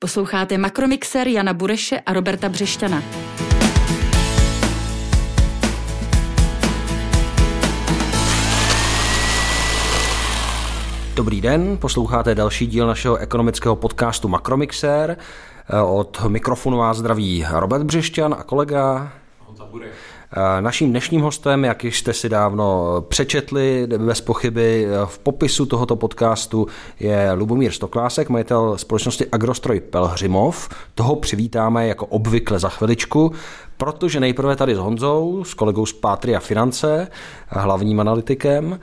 Posloucháte Makromixer Jana Bureše a Roberta Břešťana. Dobrý den, posloucháte další díl našeho ekonomického podcastu Makromixer. Od mikrofonu vás zdraví Robert Břešťan a kolega Honza Burek. Naším dnešním hostem, jak jste si dávno přečetli, bez pochyby v popisu tohoto podcastu je Lubomír Stoklásek, majitel společnosti Agrostroj Pelhřimov. Toho přivítáme jako obvykle za chviličku, protože nejprve tady s Honzou, s kolegou z Pátria Finance, hlavním analytikem,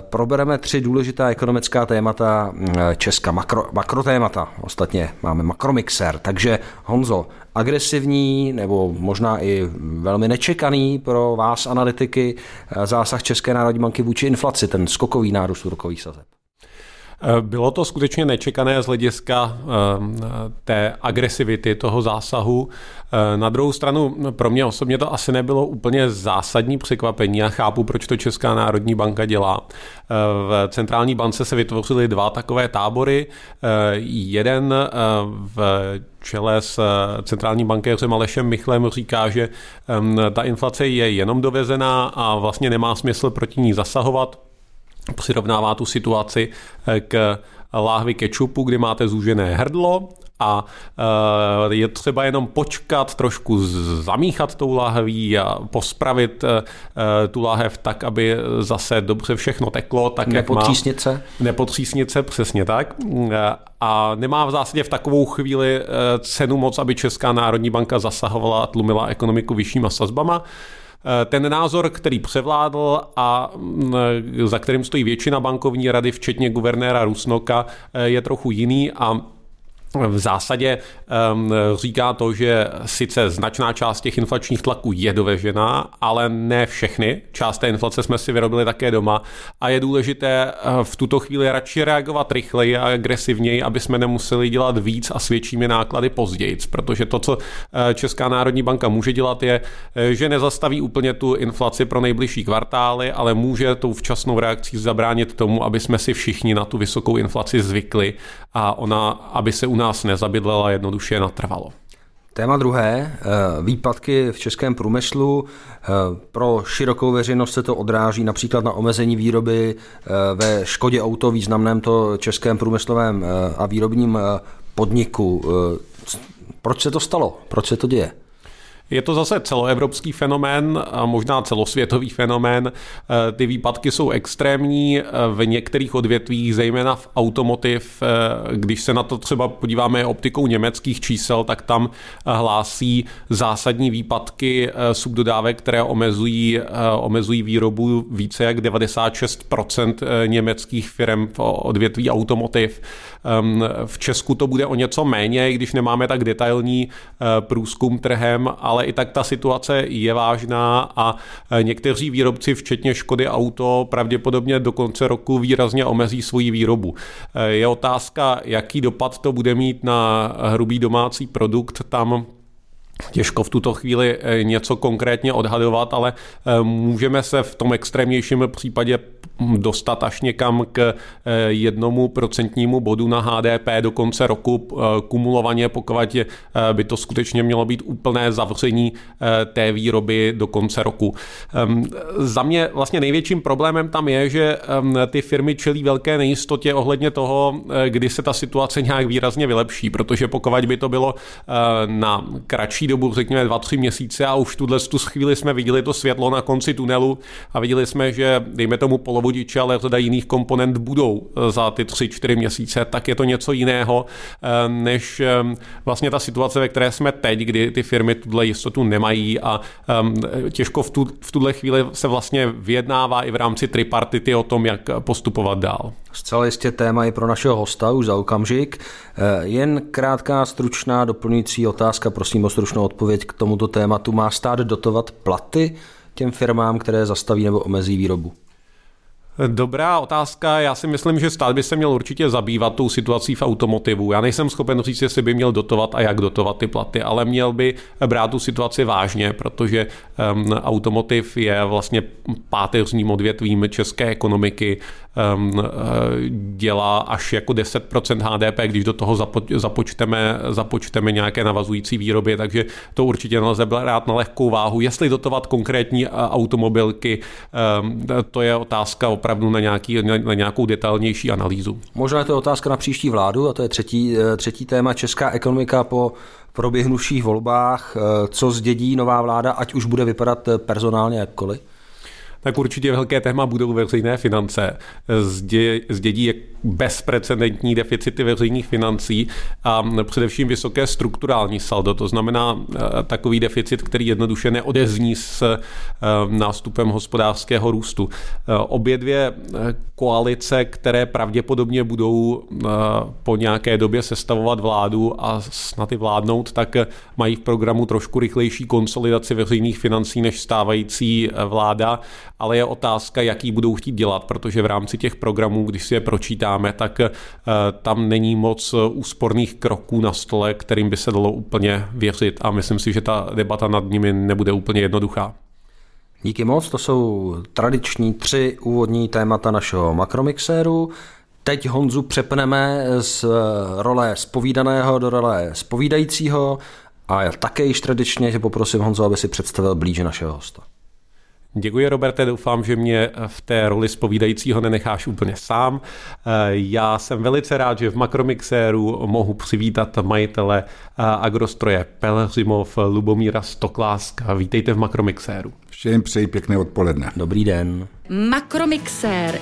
probereme tři důležitá ekonomická témata Česka, makro, makrotémata. Ostatně máme makromixer, takže Honzo, agresivní nebo možná i velmi nečekaný pro vás analytiky zásah České národní banky vůči inflaci, ten skokový nárůst úrokových sazeb. Bylo to skutečně nečekané z hlediska té agresivity toho zásahu. Na druhou stranu pro mě osobně to asi nebylo úplně zásadní překvapení. Já chápu, proč to Česká národní banka dělá. V centrální bance se vytvořily dva takové tábory. Jeden v čele s centrální bankéřem Alešem Michlem říká, že ta inflace je jenom dovezená a vlastně nemá smysl proti ní zasahovat přirovnává tu situaci eh, k láhvi kečupu, kdy máte zúžené hrdlo a eh, je třeba jenom počkat, trošku zamíchat tou láhví a pospravit eh, tu láhev tak, aby zase dobře všechno teklo. Tak, nepotřísnit se? Nepotřísnit se, přesně tak. A nemá v zásadě v takovou chvíli cenu moc, aby Česká národní banka zasahovala a tlumila ekonomiku vyššíma sazbama. Ten názor, který převládl a mm, za kterým stojí většina bankovní rady, včetně guvernéra Rusnoka, je trochu jiný a v zásadě um, říká to, že sice značná část těch inflačních tlaků je dovežená, ale ne všechny. Část té inflace jsme si vyrobili také doma a je důležité eh, v tuto chvíli radši reagovat rychleji a agresivněji, aby jsme nemuseli dělat víc a s většími náklady později, protože to, co eh, Česká národní banka může dělat, je, eh, že nezastaví úplně tu inflaci pro nejbližší kvartály, ale může tou včasnou reakcí zabránit tomu, aby jsme si všichni na tu vysokou inflaci zvykli a ona, aby se u nás nezabydlela, jednoduše natrvalo. Téma druhé, eh, výpadky v českém průmyslu. Eh, pro širokou veřejnost se to odráží například na omezení výroby eh, ve Škodě Auto, významném to českém průmyslovém a výrobním podniku. Proč se to stalo? Proč se to děje? Je to zase celoevropský fenomén, a možná celosvětový fenomén. E, ty výpadky jsou extrémní e, v některých odvětvích, zejména v automotiv. E, když se na to třeba podíváme optikou německých čísel, tak tam hlásí zásadní výpadky subdodávek, které omezují, omezují výrobu více jak 96% německých firm v odvětví automotiv. V Česku to bude o něco méně, když nemáme tak detailní průzkum trhem, ale ale i tak ta situace je vážná a e, někteří výrobci, včetně Škody Auto, pravděpodobně do konce roku výrazně omezí svoji výrobu. E, je otázka, jaký dopad to bude mít na hrubý domácí produkt. Tam Těžko v tuto chvíli e, něco konkrétně odhadovat, ale můžeme se v tom extrémnějším případě dostat až někam k eh, jednomu procentnímu bodu na HDP do konce roku eh, kumulovaně, pokud eh, by to skutečně mělo být úplné zavření té výroby do konce roku. Ehm, za mě vlastně největším problémem tam je, že ehm, ty firmy čelí velké nejistotě ohledně toho, kdy se ta situace nějak výrazně vylepší, protože pokud by to bylo na kratší dobu, řekněme 2-3 měsíce a už tuhle tu chvíli jsme viděli to světlo na konci tunelu a viděli jsme, že dejme tomu polovu vodiče, ale řada jiných komponent budou eh, za ty 3-4 měsíce, tak je to něco jiného, eh, než eh, vlastně ta situace, ve které jsme teď, kdy ty firmy tuhle jistotu nemají a těžko v, tu, v tuhle chvíli se vlastně vyjednává i v rámci tripartity o tom, jak postupovat dál. Zcela jistě téma je pro našeho hosta už za okamžik. Jen krátká, stručná doplňující otázka, prosím o stručnou odpověď k tomuto tématu. Má stát dotovat platy těm firmám, které zastaví nebo omezí výrobu? Dobrá otázka. Já si myslím, že stát by se měl určitě zabývat tou situací v automotivu. Já nejsem schopen říct, jestli by měl dotovat a jak dotovat ty platy, ale měl by brát tu situaci vážně, protože um, automotiv je vlastně páteřním odvětvím české ekonomiky um, dělá až jako 10% HDP, když do toho zapo- započteme, započteme nějaké navazující výroby, takže to určitě nelze brát na lehkou váhu. Jestli dotovat konkrétní automobilky, um, to je otázka opravdu na, nějaký, na, nějakou detailnější analýzu. Možná je to otázka na příští vládu a to je třetí, eh, třetí téma česká ekonomika po proběhnuvších volbách. Eh, co zdědí nová vláda, ať už bude vypadat personálně jakkoliv? Tak určitě velké téma budou veřejné finance. Zdě, zdědí bezprecedentní deficity veřejných financí a především vysoké strukturální saldo. To znamená eh, takový deficit, který jednoduše neodezní s eh, nástupem hospodářského růstu. Eh, obě dvě koalice, které pravděpodobně budou po nějaké době sestavovat vládu a snad i vládnout, tak mají v programu trošku rychlejší konsolidaci veřejných financí než stávající vláda ale je otázka, jaký budou chtít dělat, protože v rámci těch programů, když si je pročítáme, tak eh, tam není moc úsporných kroků na stole, kterým by se dalo úplně věřit a myslím si, že ta debata nad nimi nebude úplně jednoduchá. Díky moc, to jsou tradiční tři úvodní témata našeho makromixéru. Teď Honzu přepneme z role spovídaného do role spovídajícího a já také již tradičně že poprosím Honzu, aby si představil blíže našeho hosta. Děkuji, Roberte, doufám, že mě v té roli spovídajícího nenecháš úplně sám. Já jsem velice rád, že v Makromixéru mohu přivítat majitele agrostroje Pelhřimov Lubomíra Stokláska. Vítejte v Makromixéru. Všem přeji pěkné odpoledne. Dobrý den. Makromixér.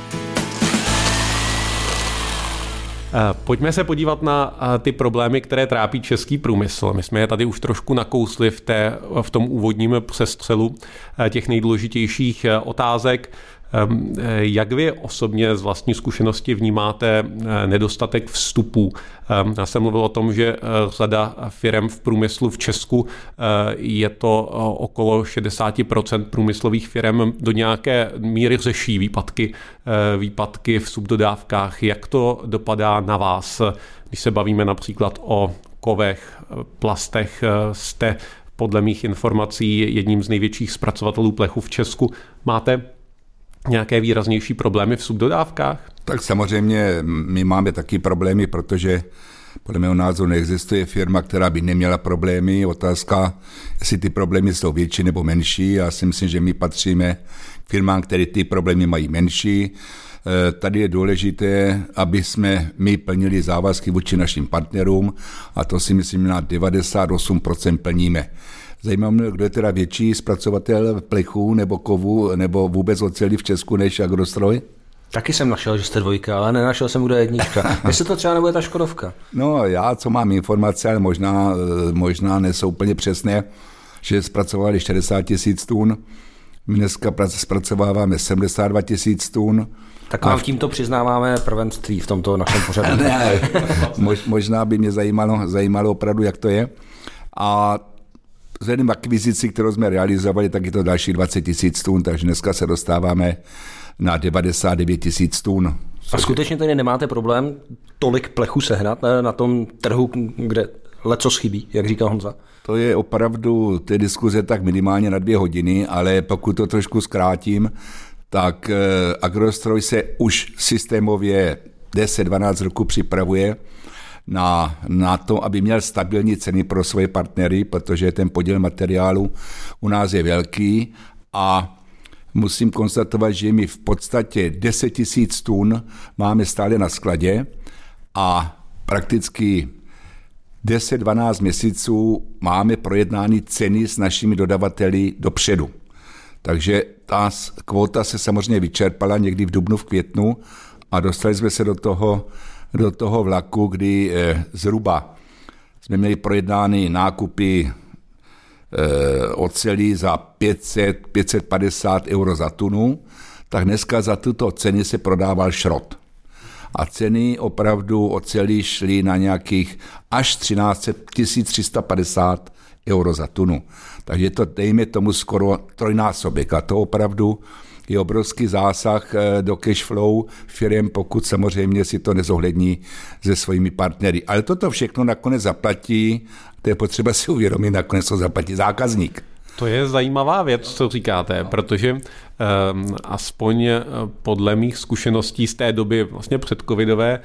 Eh, pojďme se podívat na eh, ty problémy, které trápí český průmysl. My jsme je tady už trošku nakousli v, té, v tom úvodním přestřelu eh, těch nejdůležitějších otázek. Ehm, jak vy osobně z vlastní zkušenosti vnímáte eh, nedostatek vstupů? Ehm, já jsem mluvil o tom, že eh, řada firm v průmyslu v Česku eh, je to okolo 60% průmyslových firm do nějaké míry řeší výpadky, výpadky v subdodávkách. Jak to dopadá na vás, když se bavíme například o kovech, plastech, jste podle mých informací jedním z největších zpracovatelů plechu v Česku. Máte nějaké výraznější problémy v subdodávkách? Tak samozřejmě my máme taky problémy, protože podle mého názoru neexistuje firma, která by neměla problémy. Otázka, jestli ty problémy jsou větší nebo menší. Já si myslím, že my patříme k firmám, které ty problémy mají menší. E, tady je důležité, aby jsme my plnili závazky vůči našim partnerům a to si myslím na 98% plníme. Zajímá mě, kdo je teda větší zpracovatel plechu nebo kovu nebo vůbec oceli v Česku než Agrostroj? Taky jsem našel, že jste dvojka, ale nenašel jsem, kdo je jednička. Jestli to třeba nebude ta Škodovka. No já, co mám informace, ale možná, možná nejsou úplně přesné, že zpracovali 60 tisíc tun, my dneska zpracováváme 72 tisíc tun. Tak vám v... tímto přiznáváme prvenství v tomto našem pořadu. ne, možná by mě zajímalo, zajímalo opravdu, jak to je. A vzhledem akvizici, kterou jsme realizovali, tak je to další 20 tisíc tun, takže dneska se dostáváme na 99 tisíc tun. A skutečně tady nemáte problém tolik plechu sehnat na tom trhu, kde leco chybí, jak říká Honza? To je opravdu ty diskuze tak minimálně na dvě hodiny, ale pokud to trošku zkrátím, tak eh, Agrostroj se už systémově 10-12 roku připravuje na, na to, aby měl stabilní ceny pro svoje partnery, protože ten podíl materiálu u nás je velký a musím konstatovat, že my v podstatě 10 tisíc tun máme stále na skladě a prakticky 10-12 měsíců máme projednány ceny s našimi dodavateli dopředu. Takže ta kvota se samozřejmě vyčerpala někdy v dubnu, v květnu a dostali jsme se do toho do toho vlaku, kdy eh, zhruba jsme měli projednány nákupy eh, oceli za 500, 550 euro za tunu, tak dneska za tuto ceny se prodával šrot. A ceny opravdu oceli šly na nějakých až 13, 1350 euro za tunu. Takže to dejme tomu skoro trojnásobek a to opravdu je obrovský zásah eh, do cash flow firm, pokud samozřejmě si to nezohlední se svými partnery. Ale toto všechno nakonec zaplatí, to je potřeba si uvědomit, nakonec to zaplatí zákazník. To je zajímavá věc, co říkáte, protože um, aspoň eh, podle mých zkušeností z té doby vlastně předcovidové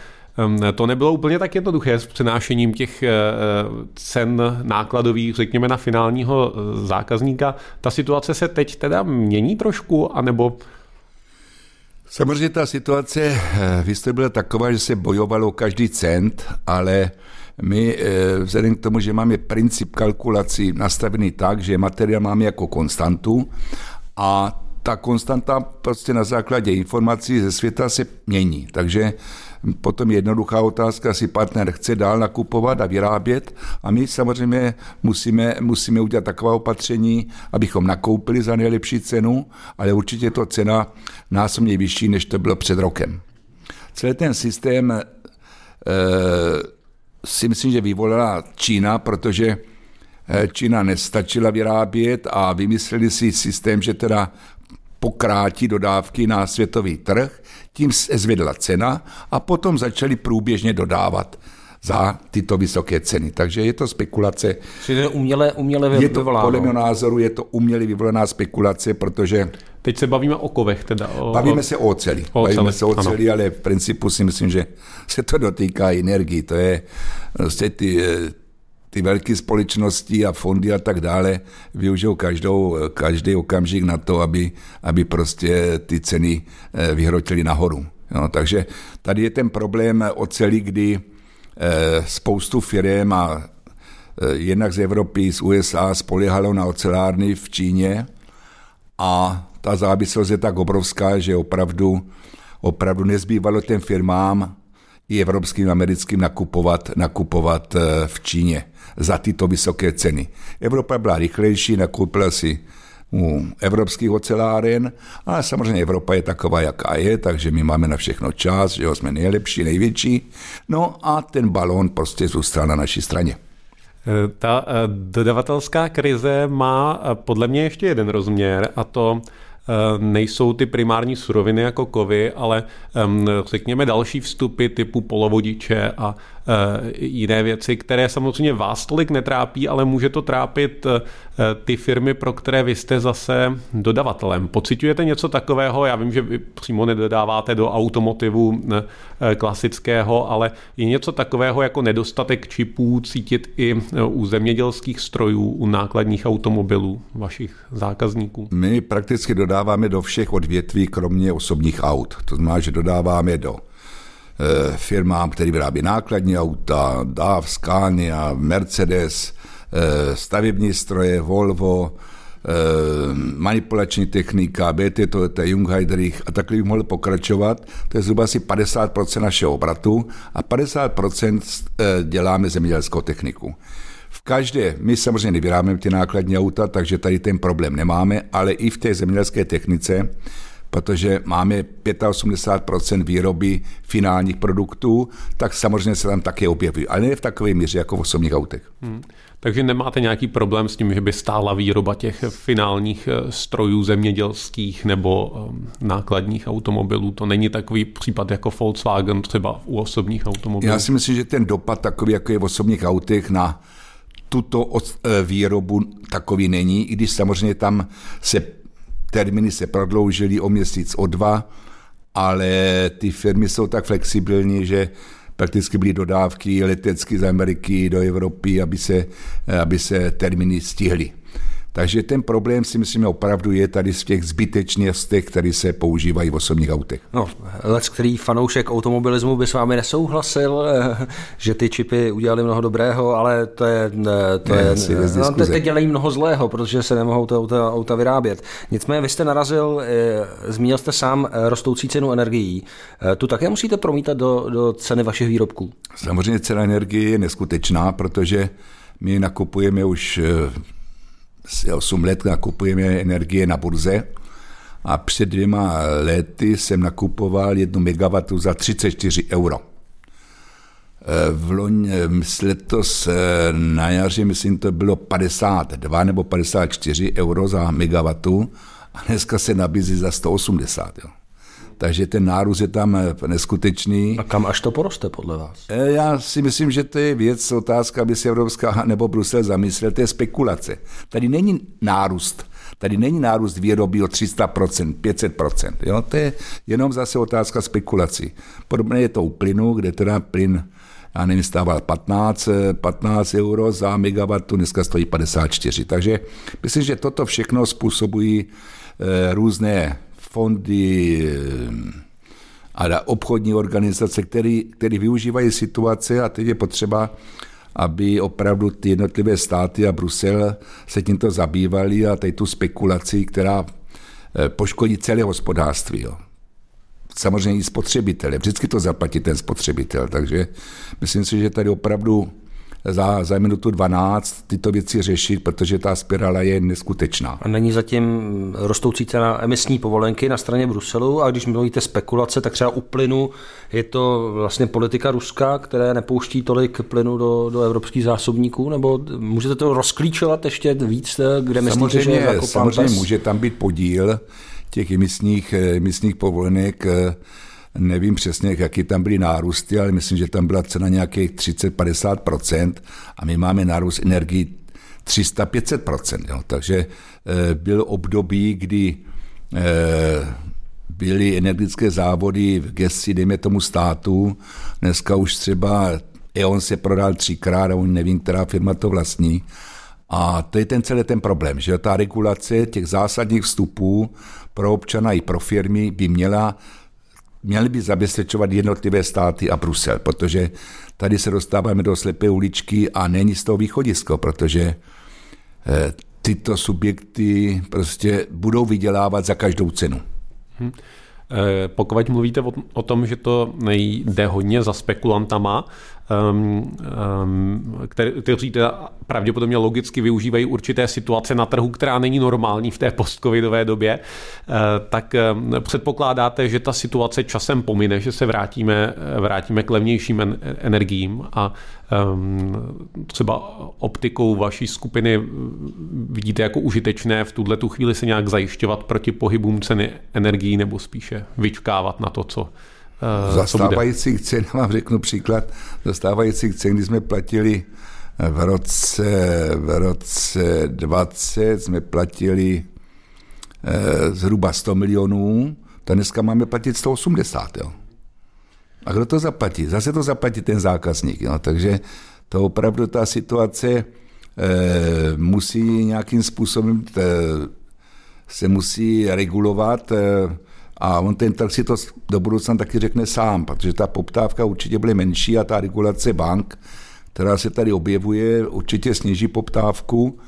to nebylo úplně tak jednoduché s přenášením těch uh, cen nákladových, řekněme, na finálního zákazníka. Ta situace se teď teda mění trošku, anebo Samozřejmě ta situace v byla taková, že se bojovalo každý cent, ale my eh, vzhledem k tomu, že máme princip kalkulací nastavený tak, že materiál máme jako konstantu a ta konstanta prostě na základě informací ze světa se mění. Takže potom je jednoduchá otázka, jestli partner chce dál nakupovat a vyrábět a my samozřejmě musíme, musíme udělat taková opatření, abychom nakoupili za nejlepší cenu, ale určitě je to cena násobně vyšší, než to bylo před rokem. Celý ten systém e, si myslím, že vyvolala Čína, protože eh, Čína nestačila vyrábět a vymysleli si systém, že teda pokrátí dodávky na světový trh, tím se zvedla cena a potom začali průběžně dodávat za tyto vysoké ceny. Takže je to spekulace. Čili uměle, uměle je to, Podle mého názoru je to uměle vyvolaná spekulace, protože... Teď se bavíme o kovech teda. O... Bavíme se o oceli. O oceli. Bavíme se o oceli, ale v principu si myslím, že se to dotýká energii. To je prostě ty, ty velké společnosti a fondy a tak dále využijou každou, každý okamžik na to, aby, aby prostě ty ceny eh, vyhrotily nahoru. No, takže tady je ten problém oceli, kdy Eh, spoustu firm a eh, jednak z Evropy, z USA spolehalo na ocelárny v Číně a ta závislost je tak obrovská, že opravdu, opravdu nezbývalo těm firmám i evropským, americkým nakupovat, nakupovat v Číně za tyto vysoké ceny. Evropa byla rychlejší, nakoupila si u evropských oceláren, ale samozřejmě Evropa je taková, jaká je, takže my máme na všechno čas, že jsme nejlepší, největší. No a ten balón prostě zůstal na naší straně. E, ta e, dodavatelská krize má e, podle mě ještě jeden rozměr a to nejsou ty primární suroviny jako kovy, ale řekněme další vstupy typu polovodiče a Eh, jiné věci, které samozřejmě vás tolik netrápí, ale může to trápit eh, ty firmy, pro které vy jste zase dodavatelem. Pocitujete něco takového? Já vím, že vy přímo nedodáváte do automotivu eh, klasického, ale je něco takového jako nedostatek čipů cítit i u zemědělských strojů, u nákladních automobilů vašich zákazníků? My prakticky dodáváme do všech odvětví, kromě osobních aut. To znamená, že dodáváme do Eh, firmám, které vyrábí nákladní auta, DAF, Scania, Mercedes, eh, stavební stroje, Volvo, eh, manipulační technika, BT, Toyota, Jung Heidrich a takhle bych mohl pokračovat. To je zhruba asi 50% našeho obratu a 50% děláme zemědělskou techniku. V každé, my samozřejmě nevyrábíme ty nákladní auta, takže tady ten problém nemáme, ale i v té zemědělské technice protože máme 85% výroby finálních produktů, tak samozřejmě se tam také objeví, ale ne v takové míře jako v osobních autech. Hmm. Takže nemáte nějaký problém s tím, že by stála výroba těch finálních eh, strojů zemědělských nebo ehm, nákladních automobilů? To není takový případ jako Volkswagen třeba u osobních automobilů? Já si myslím, že ten dopad takový, jako je v osobních autech na tuto eh, výrobu takový není, i když samozřejmě tam se termíny se prodloužily o měsíc, o dva, ale ty firmy jsou tak flexibilní, že prakticky byly dodávky letecky z Ameriky do Evropy, aby se, aby se termíny stihly. Takže ten problém si myslím opravdu je tady z těch zbytečnostech, které se používají v osobních autech. No, lec, který fanoušek automobilismu by s vámi nesouhlasil, eh, že ty čipy udělali mnoho dobrého, ale to je, to ne, je no, teď, teď dělají mnoho zlého, protože se nemohou to auta, auta vyrábět. Nicméně vy jste narazil, eh, zmínil jste sám eh, rostoucí cenu energií. Tu také musíte promítat do, do ceny vašich výrobků? Samozřejmě cena energie je neskutečná, protože my nakupujeme už 8 let nakupujeme energie na burze a před dvěma lety jsem nakupoval jednu megawatu za 34 euro. Eh, v loň, eh, letos eh, na jaře, myslím, to bylo 52 nebo 54 euro za megawatu a dneska se nabízí za 180. Jo. Takže ten nárůst je tam neskutečný. A kam až to poroste podle vás? Já si myslím, že to je věc, otázka, aby se Evropská nebo Brusel zamyslel, to je spekulace. Tady není nárůst Tady není nárůst výroby o 300%, 500%. Jo? To je jenom zase otázka spekulací. Podobně je to u plynu, kde teda plyn já nevím, stával 15, 15 euro za megawatt, dneska stojí 54. Takže myslím, že toto všechno způsobují e, různé fondy e, a obchodní organizace, které využívají situace a teď je potřeba aby opravdu ty jednotlivé státy a Brusel se tímto zabývali a tady tu spekulaci, která eh, poškodí celé hospodářství. Jo. Samozřejmě i spotřebitele. Vždycky to zaplatí ten spotřebitel, takže myslím si, že tady opravdu za, za minutu 12 tyto věci řešit, protože ta spirála je neskutečná. A není zatím rostoucí cena emisní povolenky na straně Bruselu? A když mluvíte spekulace, tak třeba u plynu je to vlastně politika Ruska, které nepouští tolik plynu do, do evropských zásobníků, nebo můžete to rozklíčovat ještě víc, kde myslíte, samozřejmě, že je jako Samozřejmě může tam být podíl těch emisních, emisních povolenek Nevím přesně, jaký tam byly nárůsty, ale myslím, že tam byla cena nějakých 30-50% a my máme nárůst energii 300-500%. Jo. Takže e, byl období, kdy e, byly energetické závody v gesti, dejme tomu státu. Dneska už třeba E.ON se prodal třikrát a on nevím, která firma to vlastní. A to je ten celý ten problém, že ta regulace těch zásadních vstupů pro občana i pro firmy by měla měly by zabezpečovat jednotlivé státy a Brusel, protože tady se dostáváme do slepé uličky a není z toho východisko, protože eh, tyto subjekty prostě budou vydělávat za každou cenu. Hmm. Pokud mluvíte o, tom, že to jde hodně za spekulantama, um, um, kteří teda pravděpodobně logicky využívají určité situace na trhu, která není normální v té postcovidové době, uh, tak um, předpokládáte, že ta situace časem pomine, že se vrátíme, vrátíme k levnějším energiím a třeba optikou vaší skupiny vidíte jako užitečné v tuhle tu chvíli se nějak zajišťovat proti pohybům ceny energií nebo spíše vyčkávat na to, co zastávajících cen, vám řeknu příklad, zastávajících cen, kdy jsme platili eh, v roce, v roce 20 jsme platili eh, zhruba 100 milionů, tak dneska máme platit 180. Jo. A kdo to zaplatí? Zase to zaplatí ten zákazník. Jo. Takže to opravdu ta situace eh, musí nějakým způsobem eh, se musí regulovat. Eh, a on ten trh si to do budoucna taky řekne sám, protože ta poptávka určitě bude menší a ta regulace bank, která se tady objevuje, určitě sníží poptávku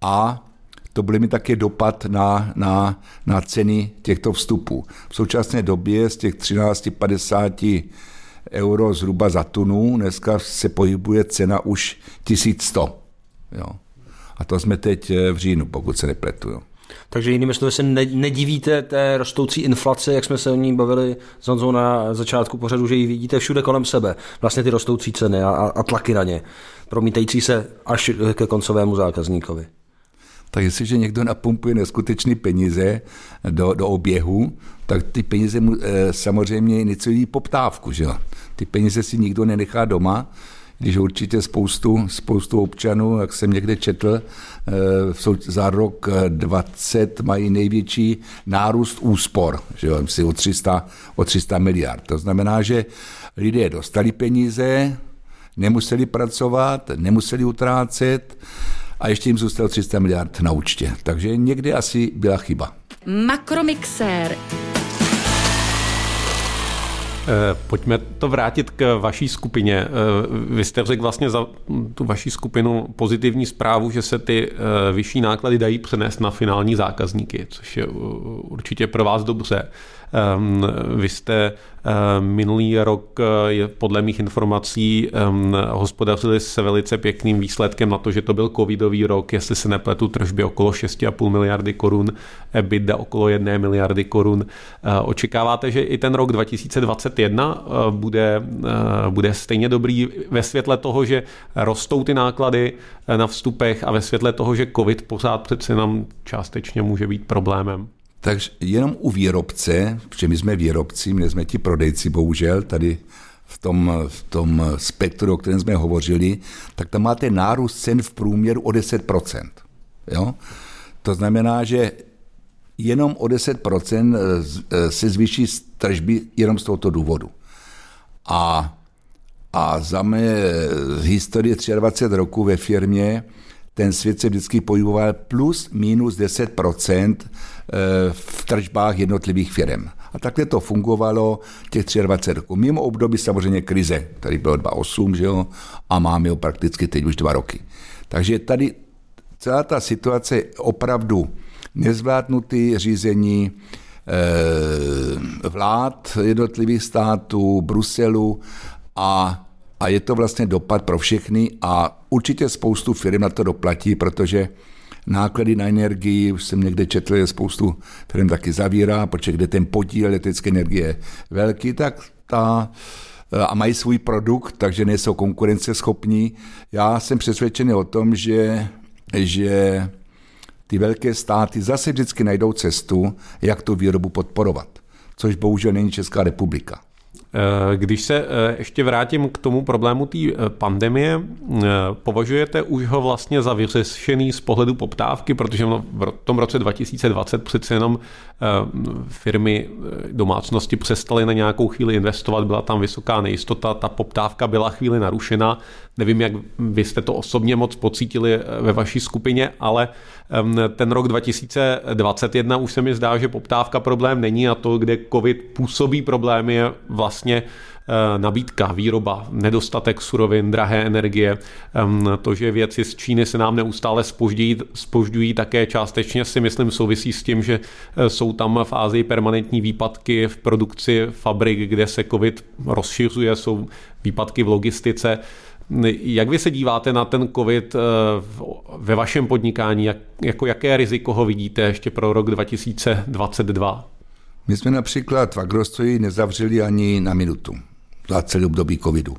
a to bude mít také dopad na, na, na ceny těchto vstupů. V současné době z těch 13,50 euro zhruba za tunu, dneska se pohybuje cena už 1100. Jo. A to jsme teď v říjnu, pokud se nepletu. Jo. Takže jinými slovy se nedivíte té rostoucí inflace, jak jsme se o ní bavili s Honzou na začátku pořadu, že ji vidíte všude kolem sebe. Vlastně ty rostoucí ceny a, a tlaky na ně, promítající se až ke koncovému zákazníkovi. Tak jestliže někdo napumpuje neskutečné peníze do, do oběhu, tak ty peníze mu, e, samozřejmě iniciují poptávku. Že? Ty peníze si nikdo nenechá doma, když určitě spoustu, spoustu občanů, jak jsem někde četl, eh, za rok 20 mají největší nárůst úspor, že jo, si o 300, o 300 miliard. To znamená, že lidé dostali peníze, nemuseli pracovat, nemuseli utrácet a ještě jim zůstalo 300 miliard na účtě. Takže někdy asi byla chyba. Makromixér. Eh, pojďme to vrátit k vaší skupině. Eh, vy jste řekl vlastně za tu vaší skupinu pozitivní zprávu, že se ty eh, vyšší náklady dají přenést na finální zákazníky, což je určitě pro vás dobře. Ehm, vy jste ehm, minulý rok, eh, podle mých informací, ehm, hospodařili se velice pěkným výsledkem na to, že to byl covidový rok, jestli se nepletu, tržby okolo 6,5 miliardy korun, EBITDA okolo 1 miliardy korun. Eh, očekáváte, že i ten rok 2021 2021 bude, bude stejně dobrý ve světle toho, že rostou ty náklady na vstupech a ve světle toho, že COVID pořád přece nám částečně může být problémem. Takže jenom u výrobce, protože my jsme výrobci, my jsme ti prodejci, bohužel, tady v tom, v tom spektru, o kterém jsme hovořili, tak tam máte nárůst cen v průměru o 10%. Jo? To znamená, že jenom o 10% se zvýší tržby jenom z tohoto důvodu. A, a za mé historie 23 roku ve firmě ten svět se vždycky pohyboval plus minus 10% eh, v tržbách jednotlivých firm. A takhle to fungovalo těch 23 roků. Mimo období samozřejmě krize, tady bylo 2,8, že jo, a máme ho prakticky teď už dva roky. Takže tady celá ta situace je opravdu nezvládnutý řízení eh, vlád jednotlivých států, Bruselu a a je to vlastně dopad pro všechny a určitě spoustu firm na to doplatí, protože náklady na energii, už jsem někde četl, že spoustu firm taky zavírá, protože kde ten podíl elektrické energie je velký, tak ta a mají svůj produkt, takže nejsou konkurenceschopní. Já jsem přesvědčený o tom, že, že ty velké státy zase vždycky najdou cestu, jak tu výrobu podporovat, což bohužel není Česká republika. Eh, když se eh, ještě vrátím k tomu problému té eh, pandemie, považujete už ho vlastně za vyřešený z pohledu poptávky, protože v tom roce 2020 přece jenom firmy, domácnosti přestaly na nějakou chvíli investovat, byla tam vysoká nejistota, ta poptávka byla chvíli narušena. Nevím, jak vy jste to osobně moc pocítili ve vaší skupině, ale ten rok 2021 už se mi zdá, že poptávka problém není a to, kde COVID působí problémy, je vlastně eh, nabídka, výroba, nedostatek surovin, drahé energie, to, že věci z Číny se nám neustále spoždějí, spožďují také částečně si myslím souvisí s tím, že eh, jsou tam v Ázii permanentní výpadky v produkci fabrik, kde se COVID rozšiřuje, jsou výpadky v logistice. Jak vy se díváte na ten COVID eh, ve vašem podnikání? Jak, jako jaké riziko ho vidíte ještě pro rok 2022? My jsme například v Agrostroji nezavřeli ani na minutu za celý období covidu.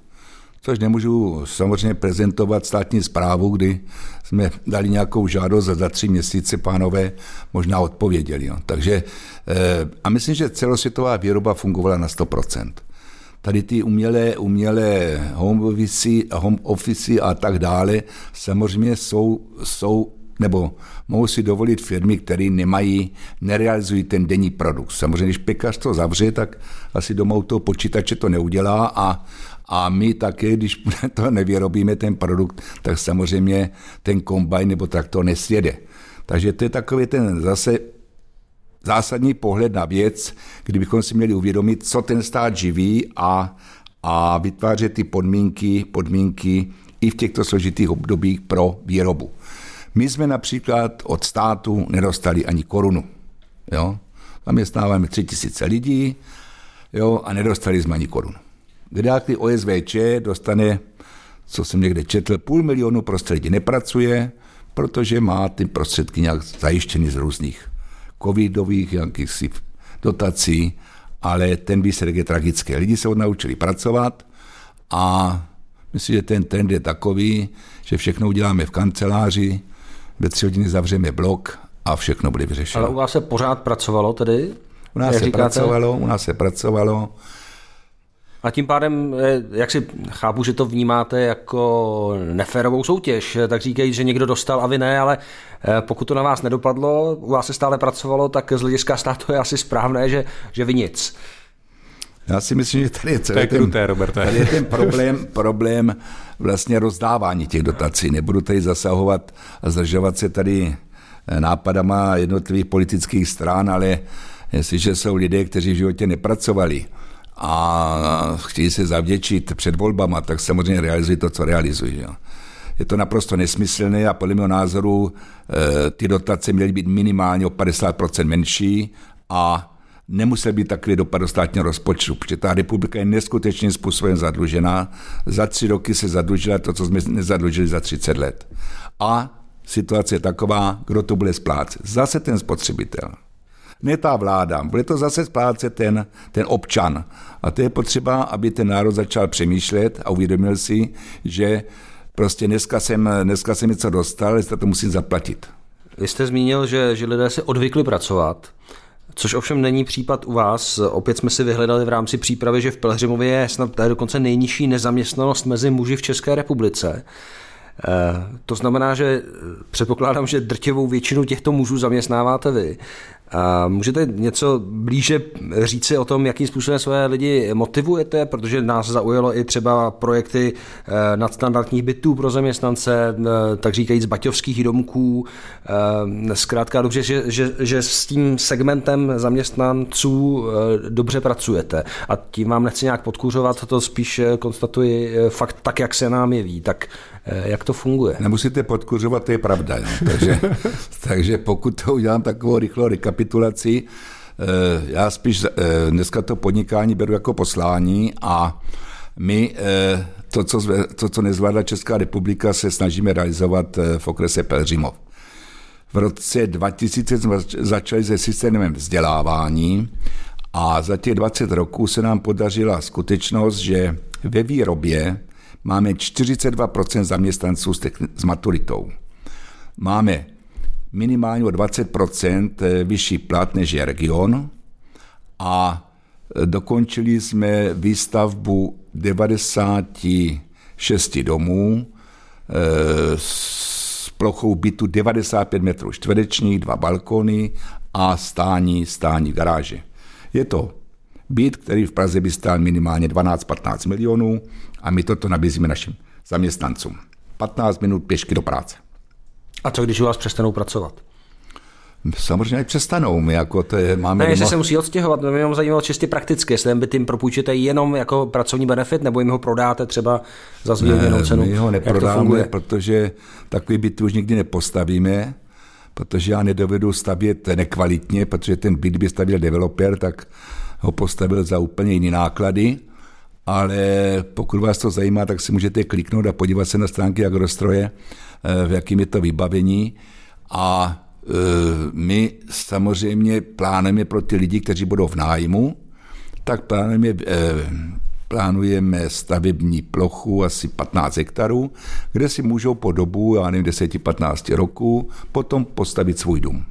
Což nemůžu samozřejmě prezentovat státní zprávu, kdy jsme dali nějakou žádost a za tři měsíce pánové možná odpověděli. Takže, eh, a myslím, že celosvětová výroba fungovala na 100% tady ty umělé, umělé home office, home office a tak dále samozřejmě jsou, jsou nebo mohou si dovolit firmy, které nemají, nerealizují ten denní produkt. Samozřejmě, když pekař to zavře, tak asi doma u toho počítače to neudělá a, a my také, když to nevyrobíme, ten produkt, tak samozřejmě ten kombajn nebo traktor nesjede. Takže to je takový ten zase zásadní pohled na věc, kdybychom si měli uvědomit, co ten stát živí a, a vytvářet ty podmínky, podmínky i v těchto složitých obdobích pro výrobu. My jsme například od státu nedostali ani korunu. Jo? Zaměstnáváme tři tisíce lidí jo, a nedostali jsme ani korunu. Kde ty OSVČ dostane, co jsem někde četl, půl milionu prostředí nepracuje, protože má ty prostředky nějak zajištěny z různých covidových jakýchsi dotací, ale ten výsledek je tragický. Lidi se odnaučili pracovat a myslím, že ten trend je takový, že všechno uděláme v kanceláři, ve tři hodiny zavřeme blok a všechno bude vyřešeno. Ale u vás se pořád pracovalo tedy? U nás se říkáte? pracovalo, u nás se pracovalo. A tím pádem, eh, jak si chápu, že to vnímáte jako neférovou soutěž, eh, tak říkají, že někdo dostal a vy ne, ale eh, pokud to na vás nedopadlo, u vás se stále pracovalo, tak z hlediska státu je asi správné, že, že vy nic. Já si myslím, že tady je celý to je ten, kruté, Roberte. Tady je ten problém, problém vlastně rozdávání těch dotací. Nebudu tady zasahovat a zdržovat se tady nápadama jednotlivých politických stran, ale jestliže jsou lidé, kteří v životě nepracovali, a chtějí se zavděčit před volbama, tak samozřejmě realizují to, co realizují. Jo. Je to naprosto nesmyslné a podle mého názoru e, ty dotace měly být minimálně o 50% menší a nemusel být takový dopad do státního rozpočtu, protože ta republika je neskutečným způsobem zadlužená. Za tři roky se zadlužila to, co jsme nezadlužili za 30 let. A situace je taková, kdo to bude splácet. Zase ten spotřebitel. Ne ta vláda, bude to zase splácet ten, ten občan. A to je potřeba, aby ten národ začal přemýšlet a uvědomil si, že prostě dneska jsem, dneska jsem něco dostal, ale to musím zaplatit. Vy jste zmínil, že, že lidé se odvykli pracovat, což ovšem není případ u vás. Opět jsme si vyhledali v rámci přípravy, že v Pelhřimově je snad dokonce nejnižší nezaměstnanost mezi muži v České republice. Eh, to znamená, že předpokládám, že drtivou většinu těchto mužů zaměstnáváte vy. A můžete něco blíže říci o tom, jakým způsobem své lidi motivujete, protože nás zaujalo i třeba projekty eh, nadstandardních bytů pro zaměstnance, eh, tak říkajíc baťovských domků. Eh, zkrátka dobře, že, že, že s tím segmentem zaměstnanců dobře pracujete. A tím vám nechci nějak podkuřovat, to spíš konstatuji fakt tak, jak se nám jeví. Tak jak to funguje? Nemusíte podkuřovat, to je pravda. Jo. Takže, takže pokud to udělám takovou rychlou rekapitulaci, eh, já spíš eh, dneska to podnikání beru jako poslání a my eh, to, co, to, co nezvládla Česká republika, se snažíme realizovat v okrese Pelřimov. V roce 2000 jsme začali se systémem vzdělávání a za těch 20 roků se nám podařila skutečnost, že ve výrobě máme 42% zaměstnanců s, maturitou. Máme minimálně o 20% eh, vyšší plat než je region a eh, dokončili jsme výstavbu 96 domů eh, s plochou bytu 95 metrů čtverečních, dva balkony a stání, stání garáže. Je to byt, který v Praze by stál minimálně 12-15 milionů a my toto nabízíme našim zaměstnancům. 15 minut pěšky do práce. A co když u vás přestanou pracovat? Samozřejmě přestanou. My jako to je, máme ne, jestli se musí odstěhovat, to mě jenom zajímalo čistě prakticky, jestli ten byt jim propůjčíte jenom jako pracovní benefit, nebo jim ho prodáte třeba za zvýhodněnou cenu. My ho neprodáme, protože takový byt už nikdy nepostavíme, protože já nedovedu stavět nekvalitně, protože ten byt by stavil developer, tak ho postavil za úplně jiné náklady ale pokud vás to zajímá, tak si můžete kliknout a podívat se na stránky Agrostroje, eh, v jakým je to vybavení a eh, my samozřejmě plánujeme pro ty lidi, kteří budou v nájmu, tak plánujeme, eh, plánujeme stavební plochu asi 15 hektarů, kde si můžou po dobu, já nevím, 10-15 roků potom postavit svůj dům.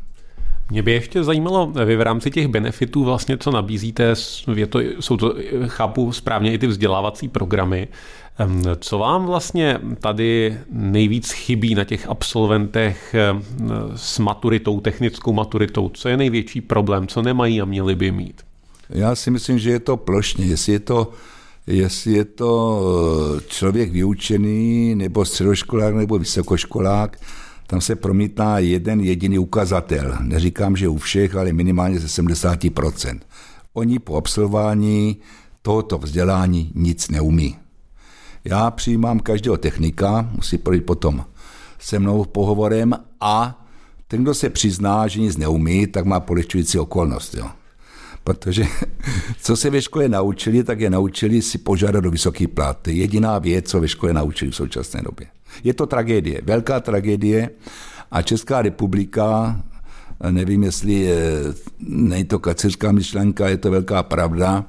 Mě by ještě zajímalo, vy v rámci těch benefitů vlastně, co nabízíte, je to, jsou to, chápu správně, i ty vzdělávací programy. Co vám vlastně tady nejvíc chybí na těch absolventech s maturitou, technickou maturitou? Co je největší problém? Co nemají a měli by mít? Já si myslím, že je to plošně. Jestli je to, jestli je to eh, člověk vyučený, nebo středoškolák, nebo vysokoškolák, tam se promítá jeden jediný ukazatel. Neříkám, že u všech, ale minimálně ze 70%. Oni po absolvování tohoto vzdělání nic neumí. Já přijímám každého technika, musí projít potom se mnou pohovorem a ten, kdo se přizná, že nic neumí, tak má polehčující okolnost. Jo. Protože co se ve škole naučili, tak je naučili si požádat do vysoký plat. Jediná věc, co ve škole naučili v současné době. Je to tragédie, velká tragédie a Česká republika, nevím, jestli není to kaceřská myšlenka, je to velká pravda,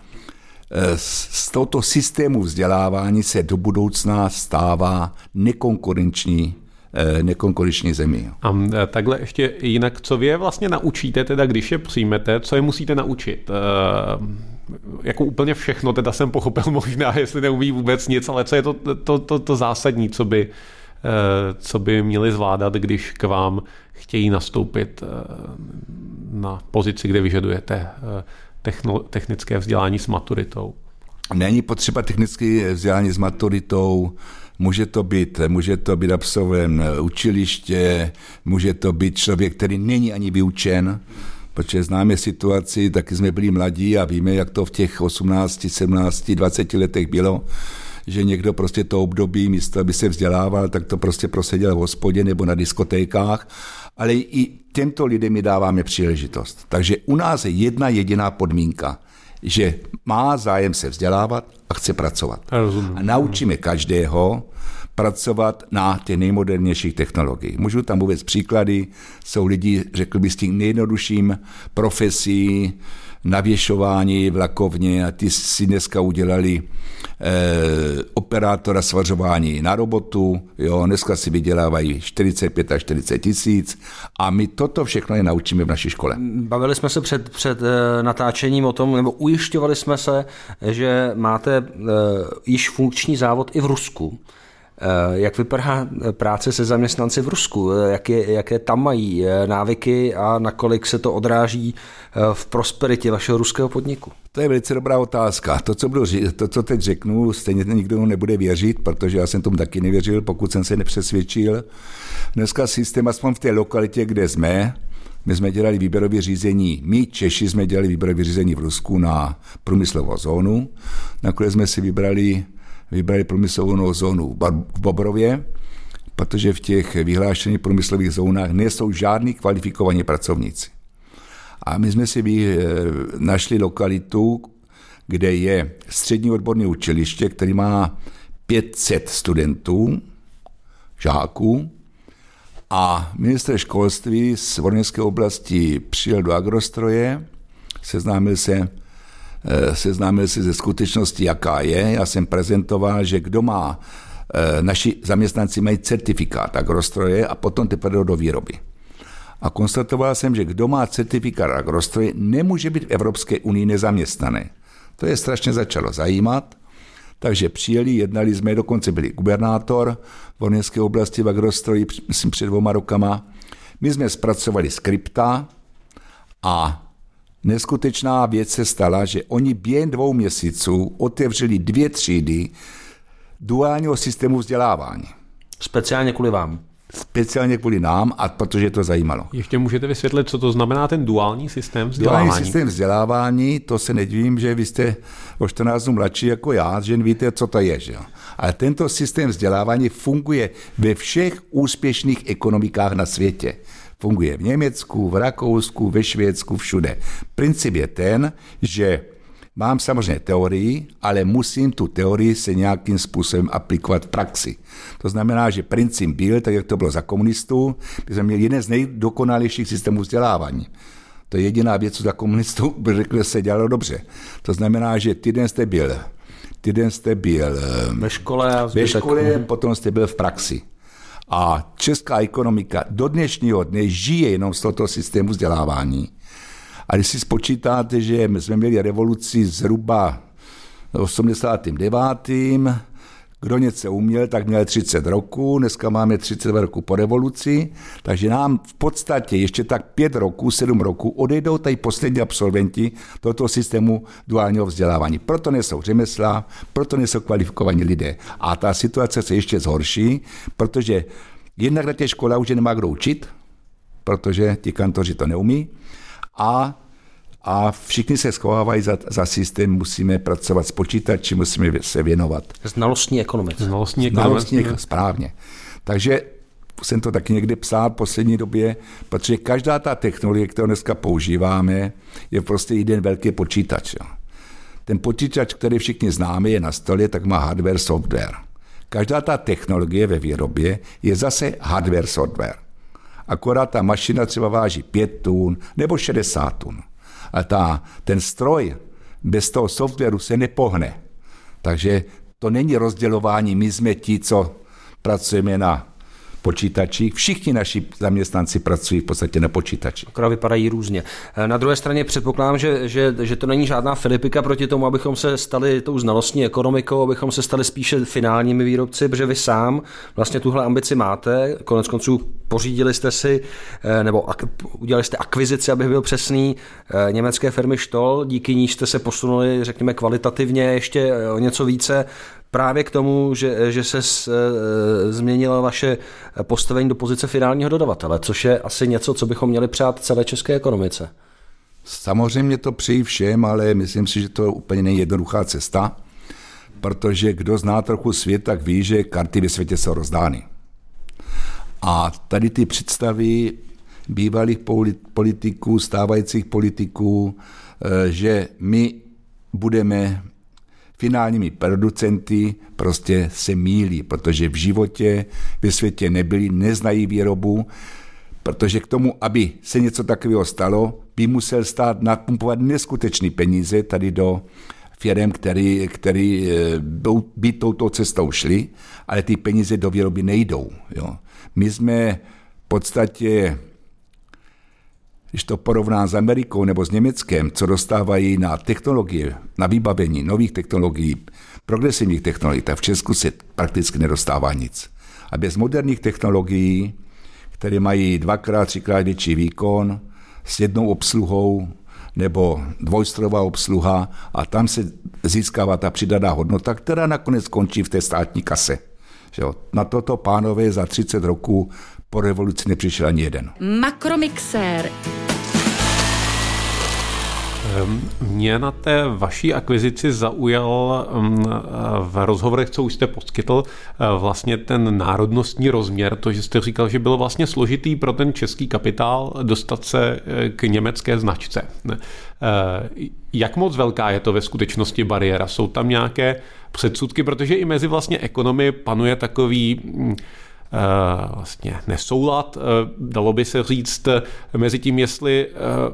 z tohoto systému vzdělávání se do budoucna stává nekonkurenční eh, nekonkurenční zemi. A eh, takhle ještě jinak, co vy je vlastně naučíte, teda když je přijmete, co je musíte naučit? Eh, jako úplně všechno, teda jsem pochopil možná, jestli neumí vůbec nic, ale co je to, to, to, to zásadní, co by, co by měli zvládat, když k vám chtějí nastoupit na pozici, kde vyžadujete techno, technické vzdělání s maturitou? Není potřeba technické vzdělání s maturitou, Může to být, může to být absolvent učiliště, může to být člověk, který není ani vyučen, protože známe situaci, taky jsme byli mladí a víme, jak to v těch 18, 17, 20 letech bylo, že někdo prostě to období, místo aby se vzdělával, tak to prostě proseděl v hospodě nebo na diskotékách, ale i těmto lidem mi dáváme příležitost. Takže u nás je jedna jediná podmínka, že má zájem se vzdělávat a chce pracovat. Rozumím. A naučíme každého, pracovat na těch nejmodernějších technologiích. Můžu tam uvést příklady, jsou lidi, řekl bych, s tím nejjednodušším profesí, navěšování vlakovně a ty si dneska udělali eh, operátora svařování na robotu, jo, dneska si vydělávají 45 až 40 tisíc a my toto všechno je naučíme v naší škole. Bavili jsme se před, před eh, natáčením o tom, nebo ujišťovali jsme se, že máte eh, již funkční závod i v Rusku. Eh, jak vypadá práce se zaměstnanci v Rusku? Eh, jaké, jaké tam mají eh, návyky a nakolik se to odráží v prosperitě vašeho ruského podniku? To je velice dobrá otázka. To, co, budu, to, co teď řeknu, stejně nikdo nebude věřit, protože já jsem tomu taky nevěřil, pokud jsem se nepřesvědčil. Dneska systém, aspoň v té lokalitě, kde jsme, my jsme dělali výběrové řízení, my Češi jsme dělali výběrové řízení v Rusku na průmyslovou zónu. Nakonec jsme si vybrali vybrali průmyslovou zónu v Bobrově, protože v těch vyhlášených průmyslových zónách nejsou žádní kvalifikovaní pracovníci. A my jsme si eh, našli lokalitu, kde je střední odborné učiliště, který má 500 studentů, žáků, a minister školství z Vorněské oblasti přijel do agrostroje, seznámil se seznámil se ze skutečnosti, jaká je. Já jsem prezentoval, že kdo má, eh, naši zaměstnanci mají certifikát agrostroje a potom teprve do výroby. A konstatoval jsem, že kdo má certifikát agrostroje, nemůže být v Evropské unii nezaměstnaný. To je strašně začalo zajímat, takže přijeli, jednali jsme, dokonce byli gubernátor v Vorněské oblasti v agrostroji, myslím před dvoma rokama. My jsme zpracovali skripta a Neskutečná věc se stala, že oni během dvou měsíců otevřeli dvě třídy duálního systému vzdělávání. Speciálně kvůli vám? Speciálně kvůli nám a protože to zajímalo. Ještě můžete vysvětlit, co to znamená ten duální systém vzdělávání? Duální systém vzdělávání, to se nedivím, že vy jste o 14 mladší jako já, že víte, co to je. Že? Ale tento systém vzdělávání funguje ve všech úspěšných ekonomikách na světě. Funguje v Německu, v Rakousku, ve Švédsku, všude. Princip je ten, že mám samozřejmě teorii, ale musím tu teorii se nějakým způsobem aplikovat v praxi. To znamená, že princip byl, tak jak to bylo za komunistů, my jsme měli jeden z nejdokonalějších systémů vzdělávání. To je jediná věc, co za komunistů by řekl, se dělalo dobře. To znamená, že týden jste byl, týden jste byl ve škole, a ve škole potom jste byl v praxi. A česká ekonomika do dnešního dne žije jenom z tohoto systému vzdělávání. A když si spočítáte, že jsme měli revoluci zhruba v 89. Kdo něco uměl, tak měl 30 roku, dneska máme 30 roku po revoluci, takže nám v podstatě ještě tak 5 roku, 7 roku odejdou tady poslední absolventi tohoto systému duálního vzdělávání. Proto nejsou řemesla, proto nejsou kvalifikovaní lidé. A ta situace se ještě zhorší, protože jednak na té škole už nemá kdo učit, protože ti kantoři to neumí, a a všichni se schovávají za, za systém, musíme pracovat s počítači, musíme se věnovat. Znalostní ekonomice. Znalostní ekonomice. Znalostní, správně. Takže jsem to taky někdy psal v poslední době, protože každá ta technologie, kterou dneska používáme, je prostě jeden velký počítač. Jo. Ten počítač, který všichni známe, je na stole, tak má hardware, software. Každá ta technologie ve výrobě je zase hardware, software. Akorát ta mašina třeba váží 5 tun nebo 60 tun a ta, ten stroj bez toho softwaru se nepohne. Takže to není rozdělování, my jsme ti, co pracujeme na počítačích. Všichni naši zaměstnanci pracují v podstatě na počítači. Akorát vypadají různě. Na druhé straně předpokládám, že, že, že to není žádná filipika proti tomu, abychom se stali tou znalostní ekonomikou, abychom se stali spíše finálními výrobci, protože vy sám vlastně tuhle ambici máte. Konec konců pořídili jste si, eh, nebo udělali jste akvizici, abych byl přesný, eh, německé firmy Stoll, díky níž jste se posunuli, řekněme, kvalitativně ještě eh, o něco více právě k tomu, že, že se z, e, změnilo vaše postavení do pozice finálního dodavatele, což je asi něco, co bychom měli přát celé české ekonomice. Samozřejmě to přeji všem, ale myslím si, že to úplně není jednoduchá cesta, protože kdo zná trochu svět, tak ví, že karty ve světě jsou rozdány. A tady ty představy bývalých politiků, stávajících politiků, e, že my budeme finálními producenty prostě se mílí, protože v životě ve světě nebyli, neznají výrobu, protože k tomu, aby se něco takového stalo, by musel stát napumpovat neskutečný peníze tady do firm, který, který eh, by touto cestou šli, ale ty peníze do výroby nejdou. Jo. My jsme v podstatě když to porovná s Amerikou nebo s Německem, co dostávají na technologie, na vybavení nových technologií, progresivních technologií, tak v Česku se prakticky nedostává nic. A bez moderních technologií, které mají dvakrát, třikrát větší výkon, s jednou obsluhou nebo dvojstrová obsluha a tam se získává ta přidaná hodnota, která nakonec končí v té státní kase. Na toto pánové za 30 roků po revoluci nepřišel ani jeden. Makromixér. Ehm, mě na té vaší akvizici zaujal ehm, v rozhovorech, co už jste poskytl, eh, vlastně ten národnostní rozměr, to, že jste říkal, že bylo vlastně složitý pro ten český kapitál dostat se eh, k německé značce. Eh, jak moc velká je to ve skutečnosti bariéra? Jsou tam nějaké předsudky, protože i mezi vlastně ekonomy panuje takový hm, vlastně nesoulad, eh, dalo by se říct, eh, mezi tím, jestli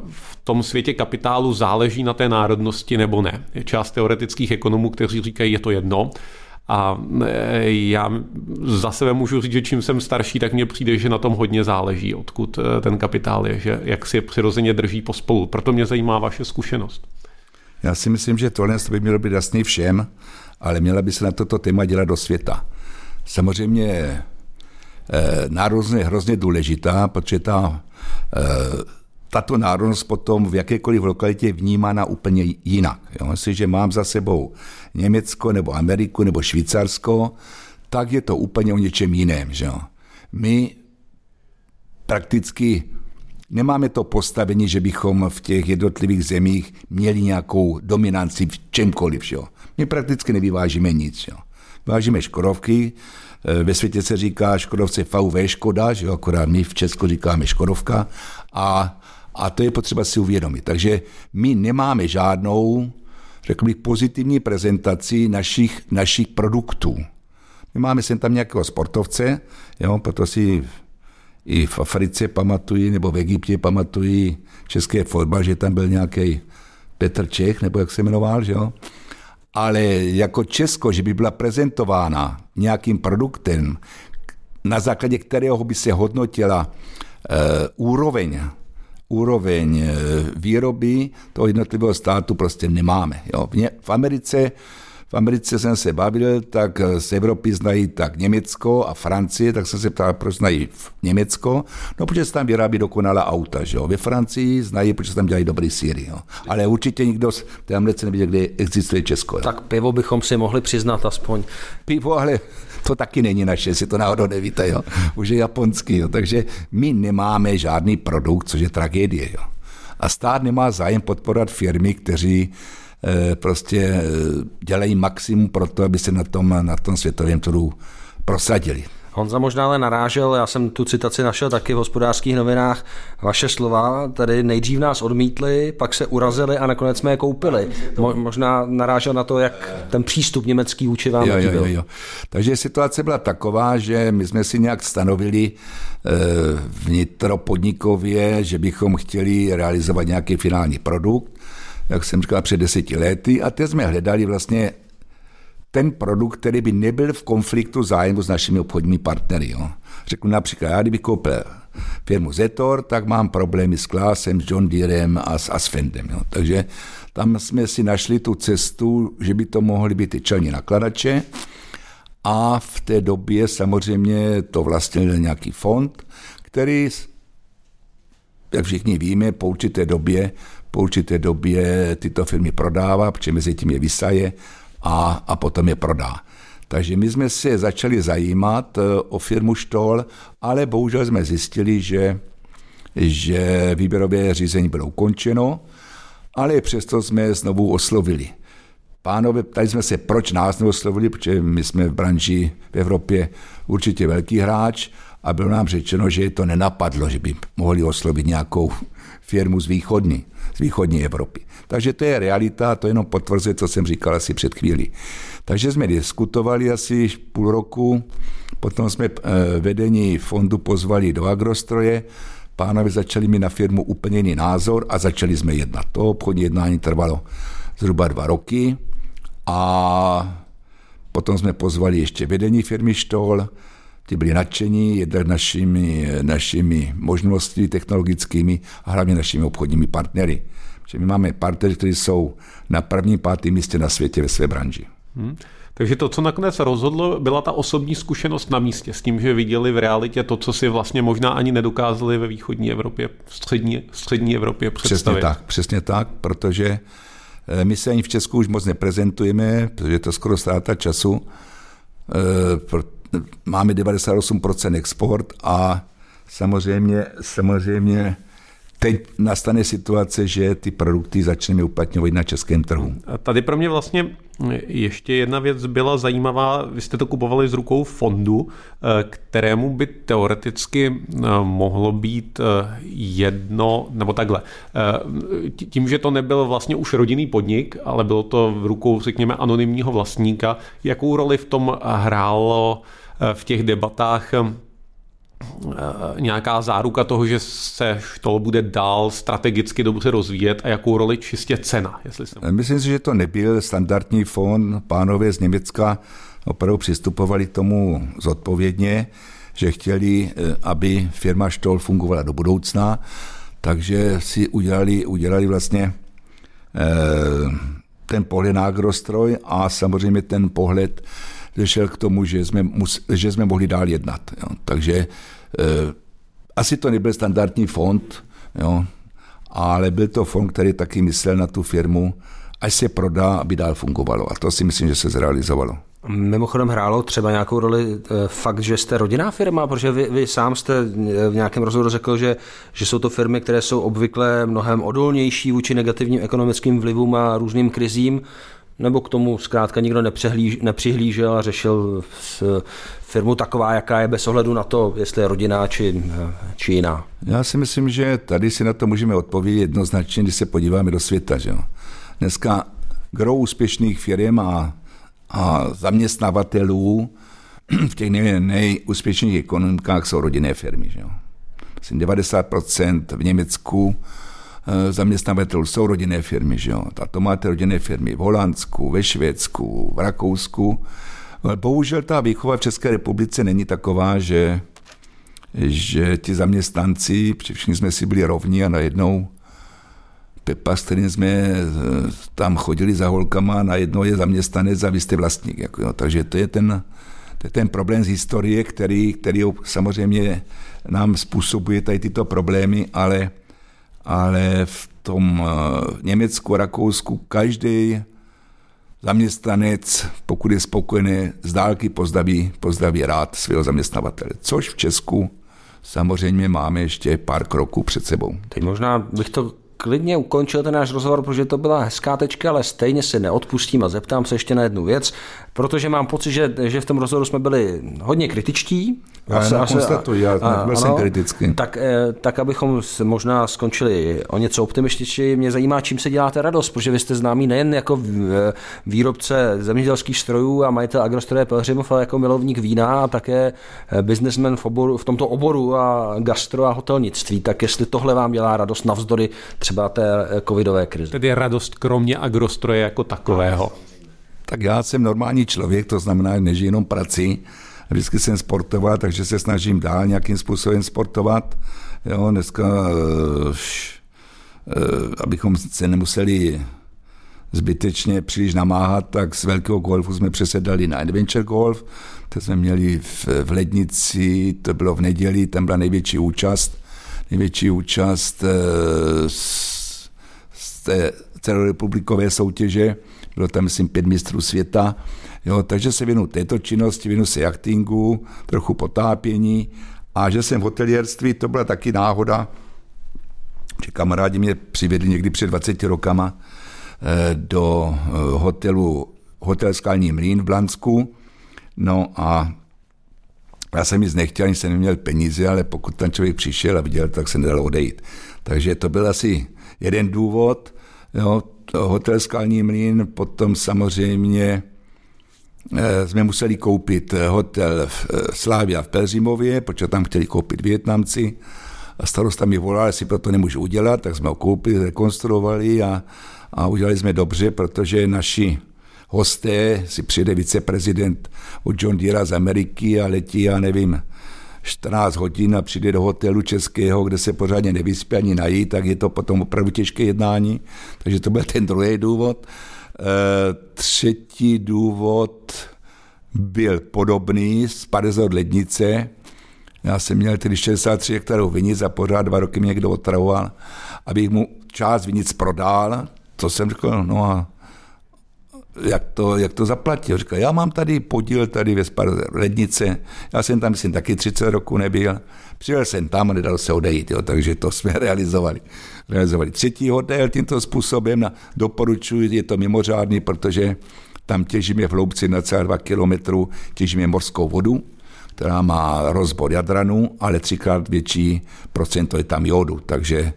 v tom světě kapitálu záleží na té národnosti nebo ne. Je část teoretických ekonomů, kteří říkají, je to jedno, a já za sebe můžu říct, že čím jsem starší, tak mně přijde, že na tom hodně záleží, odkud ten kapitál je, že jak si přirozeně drží pospolu. Proto mě zajímá vaše zkušenost. Já si myslím, že tohle by mělo být jasný všem, ale měla by se na toto téma dělat do světa. Samozřejmě Eh, národnost je hrozně důležitá, protože ta, eh, tato národnost potom v jakékoliv lokalitě je vnímána úplně jinak. Jo? Jestliže mám za sebou Německo nebo Ameriku nebo Švýcarsko, tak je to úplně o něčem jiném. Že jo? My prakticky nemáme to postavení, že bychom v těch jednotlivých zemích měli nějakou dominanci v čemkoliv. Že jo? My prakticky nevyvážíme nic. Jo? Vážíme škodovky, Eh, ve světě se říká Škodovce VW Škoda, že jo, akorát my v Česku říkáme Škodovka a, a to je potřeba si uvědomit. Takže my nemáme žádnou, řekl bych, pozitivní prezentaci našich, našich produktů. My máme sem tam nějakého sportovce, jo, proto si i v Africe pamatují, nebo v Egyptě pamatují české fotbal, že tam byl nějaký Petr Čech, nebo jak se jmenoval, že jo ale jako Česko, že by byla prezentována nějakým produktem, na základě kterého by se hodnotila uh, úroveň úroveň eh, výroby toho jednotlivého státu prostě nemáme. Jo. V Americe v Americe jsem se bavil, tak z Evropy znají tak Německo a Francie, tak jsem se ptal, proč znají Německo. No, protože se tam vyrábí dokonalá auta, že jo. Ve Francii znají, protože se tam dělají dobrý síry, jo. Ale určitě nikdo z té Americe neví, kde existuje Česko. Jo. Tak pivo bychom si mohli přiznat aspoň. Pivo, ale to taky není naše, si to náhodou nevíte, jo. Už je japonský, jo. Takže my nemáme žádný produkt, což je tragédie, jo. A stát nemá zájem podporovat firmy, kteří prostě eh, dělají maximum pro to, aby se na tom, na tom světovém trhu prosadili. Honza možná ale narážel, já jsem tu citaci našel taky v hospodářských novinách, vaše slova, tady nejdřív nás odmítli, pak se urazili a nakonec jsme je koupili. Mo, možná narážel na to, jak ten přístup německý vůči vám jo, jo, jo, jo. Takže situace byla taková, že my jsme si nějak stanovili e, vnitropodnikově, že bychom chtěli realizovat nějaký finální produkt jak jsem říkal, před deseti lety a teď jsme hledali vlastně ten produkt, který by nebyl v konfliktu zájmu s našimi obchodními partnery. Jo. Řeknu například, já kdybych koupil firmu Zetor, tak mám problémy s Klásem, s John Deerem a s Asfendem. Jo. Takže tam jsme si našli tu cestu, že by to mohly být ty čelní nakladače a v té době samozřejmě to vlastnil nějaký fond, který, jak všichni víme, po určité době po určité době tyto firmy prodává, protože mezi tím je vysaje a, a potom je prodá. Takže my jsme se začali zajímat eh, o firmu Štol, ale bohužel jsme zjistili, že, že výběrové řízení bylo ukončeno, ale přesto jsme znovu oslovili. Pánové, ptali jsme se, proč nás neoslovili, protože my jsme v branži v Evropě určitě velký hráč a bylo nám řečeno, že je to nenapadlo, že by mohli oslovit nějakou firmu z východní, z východní Evropy. Takže to je realita, to jenom potvrzuje, co jsem říkal asi před chvílí. Takže jsme diskutovali asi půl roku, potom jsme eh, vedení fondu pozvali do agrostroje, pánovi začali mi na firmu úplně jiný názor a začali jsme jednat. To obchodní jednání trvalo zhruba dva roky a potom jsme pozvali ještě vedení firmy Štol, ty byli nadšení jednak našimi, našimi možnostmi technologickými a hlavně našimi obchodními partnery. Že my máme partnery, kteří jsou na prvním, pátém místě na světě ve své branži. Hmm. Takže to, co nakonec rozhodlo, byla ta osobní zkušenost na místě s tím, že viděli v realitě to, co si vlastně možná ani nedokázali ve východní Evropě, v střední, střední Evropě představit. Přesně tak, přesně tak, protože eh, my se ani v Česku už moc neprezentujeme, protože to skoro ztráta času. Máme 98% export a samozřejmě, samozřejmě teď nastane situace, že ty produkty začneme uplatňovat na českém trhu. A tady pro mě vlastně ještě jedna věc byla zajímavá. Vy jste to kupovali z rukou fondu, eh, kterému by teoreticky eh, mohlo být eh, jedno, nebo takhle. Tím, že to nebyl vlastně už rodinný podnik, ale bylo to v rukou, řekněme, anonymního vlastníka, jakou roli v tom hrálo v těch debatách nějaká záruka toho, že se to bude dál strategicky dobře rozvíjet a jakou roli čistě cena? Jestli jsem... Myslím si, že to nebyl standardní fond. Pánové z Německa opravdu přistupovali k tomu zodpovědně, že chtěli, eh, aby firma Štol fungovala do budoucna, takže si udělali, udělali vlastně eh, ten pohled na agrostroj a samozřejmě ten pohled šel k tomu, že jsme, mus, že jsme mohli dál jednat. Jo. Takže Eh, asi to nebyl standardní fond, jo, ale byl to fond, který taky myslel na tu firmu, až se prodá, aby dál fungovalo. A to si myslím, že se zrealizovalo. Mimochodem hrálo třeba nějakou roli eh, fakt, že jste rodinná firma, protože vy, vy sám jste eh, v nějakém rozhovoru řekl, že, že jsou to firmy, které jsou obvykle mnohem odolnější vůči negativním ekonomickým vlivům a různým krizím nebo k tomu zkrátka nikdo nepřihlížel a řešil firmu taková, jaká je bez ohledu na to, jestli je rodina či, či jiná? Já si myslím, že tady si na to můžeme odpovědět jednoznačně, když se podíváme do světa. Že jo? Dneska gro úspěšných firm a, a zaměstnavatelů v těch nej, nejúspěšnějších ekonomikách jsou rodinné firmy. Že jo? 90% v Německu zaměstnavatelů jsou rodinné firmy, že jo. A to máte rodinné firmy v Holandsku, ve Švédsku, v Rakousku. Ale bohužel ta výchova v České republice není taková, že, že ti zaměstnanci, všichni jsme si byli rovní a najednou Pepa, s kterým jsme eh, tam chodili za holkama, najednou je zaměstnanec a vy jste vlastník. Jako, jo. Takže to je ten, to je ten problém z historie, který, který samozřejmě nám způsobuje tady tyto problémy, ale ale v tom eh, Německu, Rakousku každý zaměstnanec, pokud je spokojený, z dálky pozdraví, pozdraví rád svého zaměstnavatele. Což v Česku samozřejmě máme ještě pár kroků před sebou. Teď možná bych to klidně ukončil ten náš rozhovor, protože to byla hezká tečka, ale stejně se neodpustím a zeptám se ještě na jednu věc, protože mám pocit, že, že v tom rozhovoru jsme byli hodně kritičtí. Já asi, asi, já a, byl jsem kritický. Tak, eh, tak, abychom možná skončili o něco optimističtěji, mě zajímá, čím se děláte radost, protože vy jste známý nejen jako eh, výrobce zemědělských strojů a majitel agrostroje Pelhřimov, ale jako milovník vína a také eh, biznesmen v, oboru, v tomto oboru a gastro a hotelnictví. Tak jestli tohle vám dělá radost navzdory třeba té covidové krize. Tedy radost kromě agrostroje jako takového. Tak já jsem normální člověk, to znamená, nežiji jenom prací, vždycky jsem sportoval, takže se snažím dál nějakým způsobem sportovat. Jo, dneska, uh, uh, abychom se nemuseli zbytečně příliš namáhat, tak z velkého golfu jsme přesedali na Adventure Golf, to jsme měli v, v Lednici, to bylo v neděli, tam byla největší účast, největší účast z, z té celorepublikové soutěže, bylo tam, myslím, pět mistrů světa, jo, takže se věnu této činnosti, věnu se jachtingu, trochu potápění a že jsem v hotelierství, to byla taky náhoda, že kamarádi mě přivedli někdy před 20 rokama eh, do eh, hotelu Hotel Skalní mlín v Blansku, no a Já jsem nic nechtěl, ani jsem neměl peníze, ale pokud ten člověk přišel a viděl, tak se nedalo odejít. Takže to byl asi jeden důvod. Jo, hotel Skalní mlín, potom samozřejmě eh, jsme museli koupit hotel v eh, Slávia v Pelřimově, protože tam chtěli koupit Větnamci. A starosta mi volal, jestli to nemůžu udělat, tak jsme ho koupili, rekonstruovali a, a udělali jsme dobře, protože naši hosté, si přijde viceprezident od John Deere z Ameriky a letí, já nevím, 14 hodin a přijde do hotelu českého, kde se pořádně nevyspí ani nají, tak je to potom opravdu těžké jednání. Takže to byl ten druhý důvod. E, třetí důvod byl podobný, z 50 lednice. Já jsem měl tedy 63 hektarů vinic a pořád dva roky mě někdo otravoval, abych mu část vinic prodal, co jsem řekl, no a jak to, jak to zaplatil. Říkal, já mám tady podíl tady ve lednice, já jsem tam, myslím, taky 30 roku nebyl. Přijel jsem tam a nedal se odejít, jo, takže to jsme realizovali. realizovali. Třetí hotel tímto způsobem na, doporučuji, je to mimořádný, protože tam těžíme v hloubci na celé 2 kilometru, těžíme morskou vodu, která má rozbor jadranu, ale třikrát větší procento je tam jodu, takže e,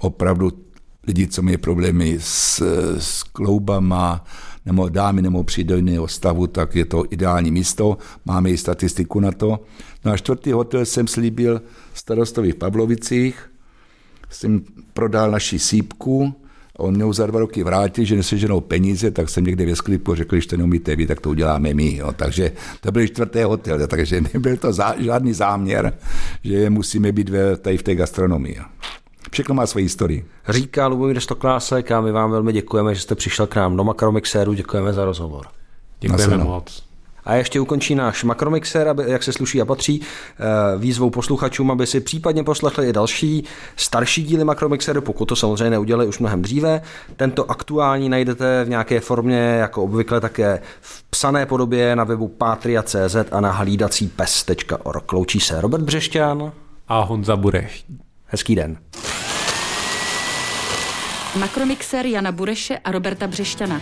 opravdu lidi, co mají problémy s, s kloubama, nebo dámy nebo přídojného stavu, tak je to ideální místo. Máme i statistiku na to. No a čtvrtý hotel jsem slíbil starostovi v Pavlovicích, jsem prodal naši sípku, on mě za dva roky vrátil, že neseženou peníze, tak jsem někde ve sklipu řekl, že to neumíte vy, tak to uděláme my. Jo. Takže to byl čtvrtý hotel, takže nebyl to zá, žádný záměr, že musíme být ve, tady v té gastronomii. Všechno má svoji historii. Říká Lubomír Stoklásek a my vám velmi děkujeme, že jste přišel k nám do Makromixéru. Děkujeme za rozhovor. Děkujeme moc. A ještě ukončí náš makromixer, aby, jak se sluší a patří, eh, výzvou posluchačům, aby si případně poslechli i další starší díly makromixeru, pokud to samozřejmě neudělali už mnohem dříve. Tento aktuální najdete v nějaké formě, jako obvykle také v psané podobě na webu patria.cz a na hlídací pes.org. Loučí se Robert Břešťan a Honza Bureš. Hezký den. Makromixer Jana Bureše a Roberta Břešťana.